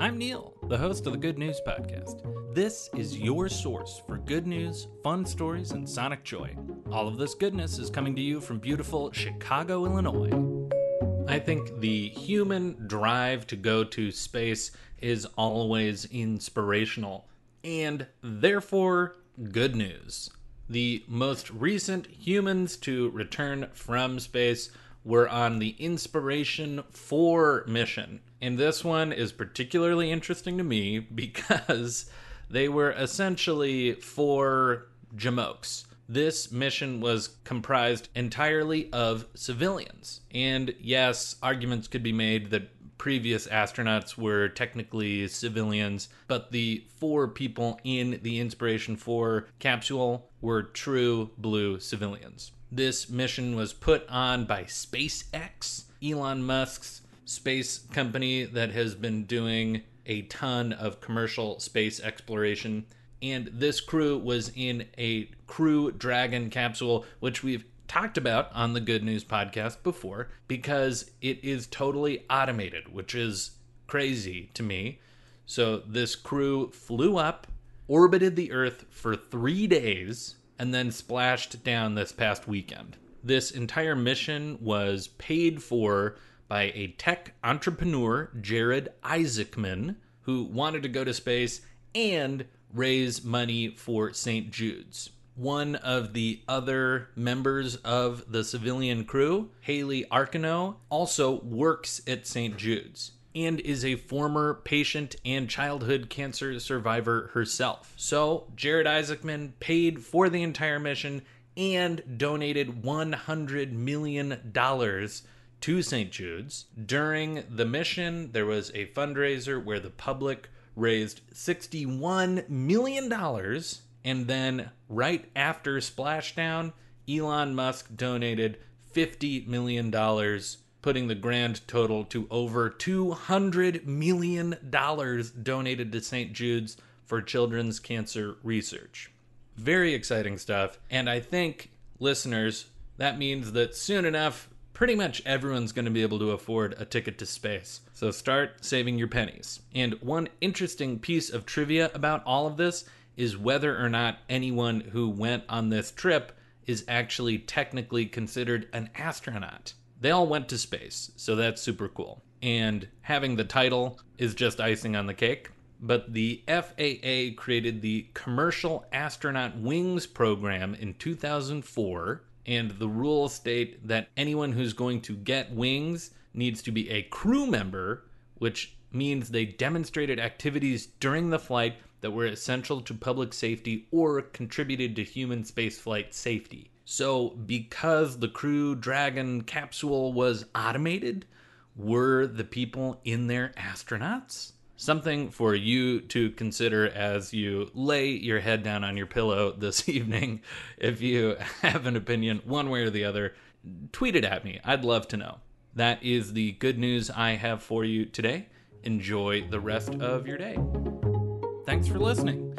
I'm Neil, the host of the Good News Podcast. This is your source for good news, fun stories, and sonic joy. All of this goodness is coming to you from beautiful Chicago, Illinois. I think the human drive to go to space is always inspirational, and therefore good news. The most recent humans to return from space were on the Inspiration 4 mission. And this one is particularly interesting to me because they were essentially four Jamokes. This mission was comprised entirely of civilians. And yes, arguments could be made that previous astronauts were technically civilians, but the four people in the Inspiration 4 capsule were true blue civilians. This mission was put on by SpaceX, Elon Musk's space company that has been doing a ton of commercial space exploration. And this crew was in a Crew Dragon capsule, which we've talked about on the Good News podcast before, because it is totally automated, which is crazy to me. So this crew flew up, orbited the Earth for three days, and then splashed down this past weekend. This entire mission was paid for by a tech entrepreneur, Jared Isaacman, who wanted to go to space and raise money for St. Jude's. One of the other members of the civilian crew, Hayley Arceneaux, also works at St. Jude's and is a former patient and childhood cancer survivor herself. So, Jared Isaacman paid for the entire mission and donated $100 million to St. Jude's. During the mission, there was a fundraiser where the public raised $61 million. And then, right after Splashdown, Elon Musk donated $50 million putting the grand total to over $200 million donated to St. Jude's for children's cancer research. Very exciting stuff. And I think, listeners, that means that soon enough, pretty much everyone's going to be able to afford a ticket to space. So start saving your pennies. And one interesting piece of trivia about all of this is whether or not anyone who went on this trip is actually technically considered an astronaut they all went to space, so that's super cool. And having the title is just icing on the cake. But the FAA created the Commercial Astronaut Wings program in 2004, and the rules state that anyone who's going to get wings needs to be a crew member, which means they demonstrated activities during the flight that were essential to public safety or contributed to human spaceflight safety. So, because the Crew Dragon capsule was automated, were the people in there astronauts? Something for you to consider as you lay your head down on your pillow this evening. If you have an opinion one way or the other, tweet it at me. I'd love to know. That is the good news I have for you today. Enjoy the rest of your day. Thanks for listening.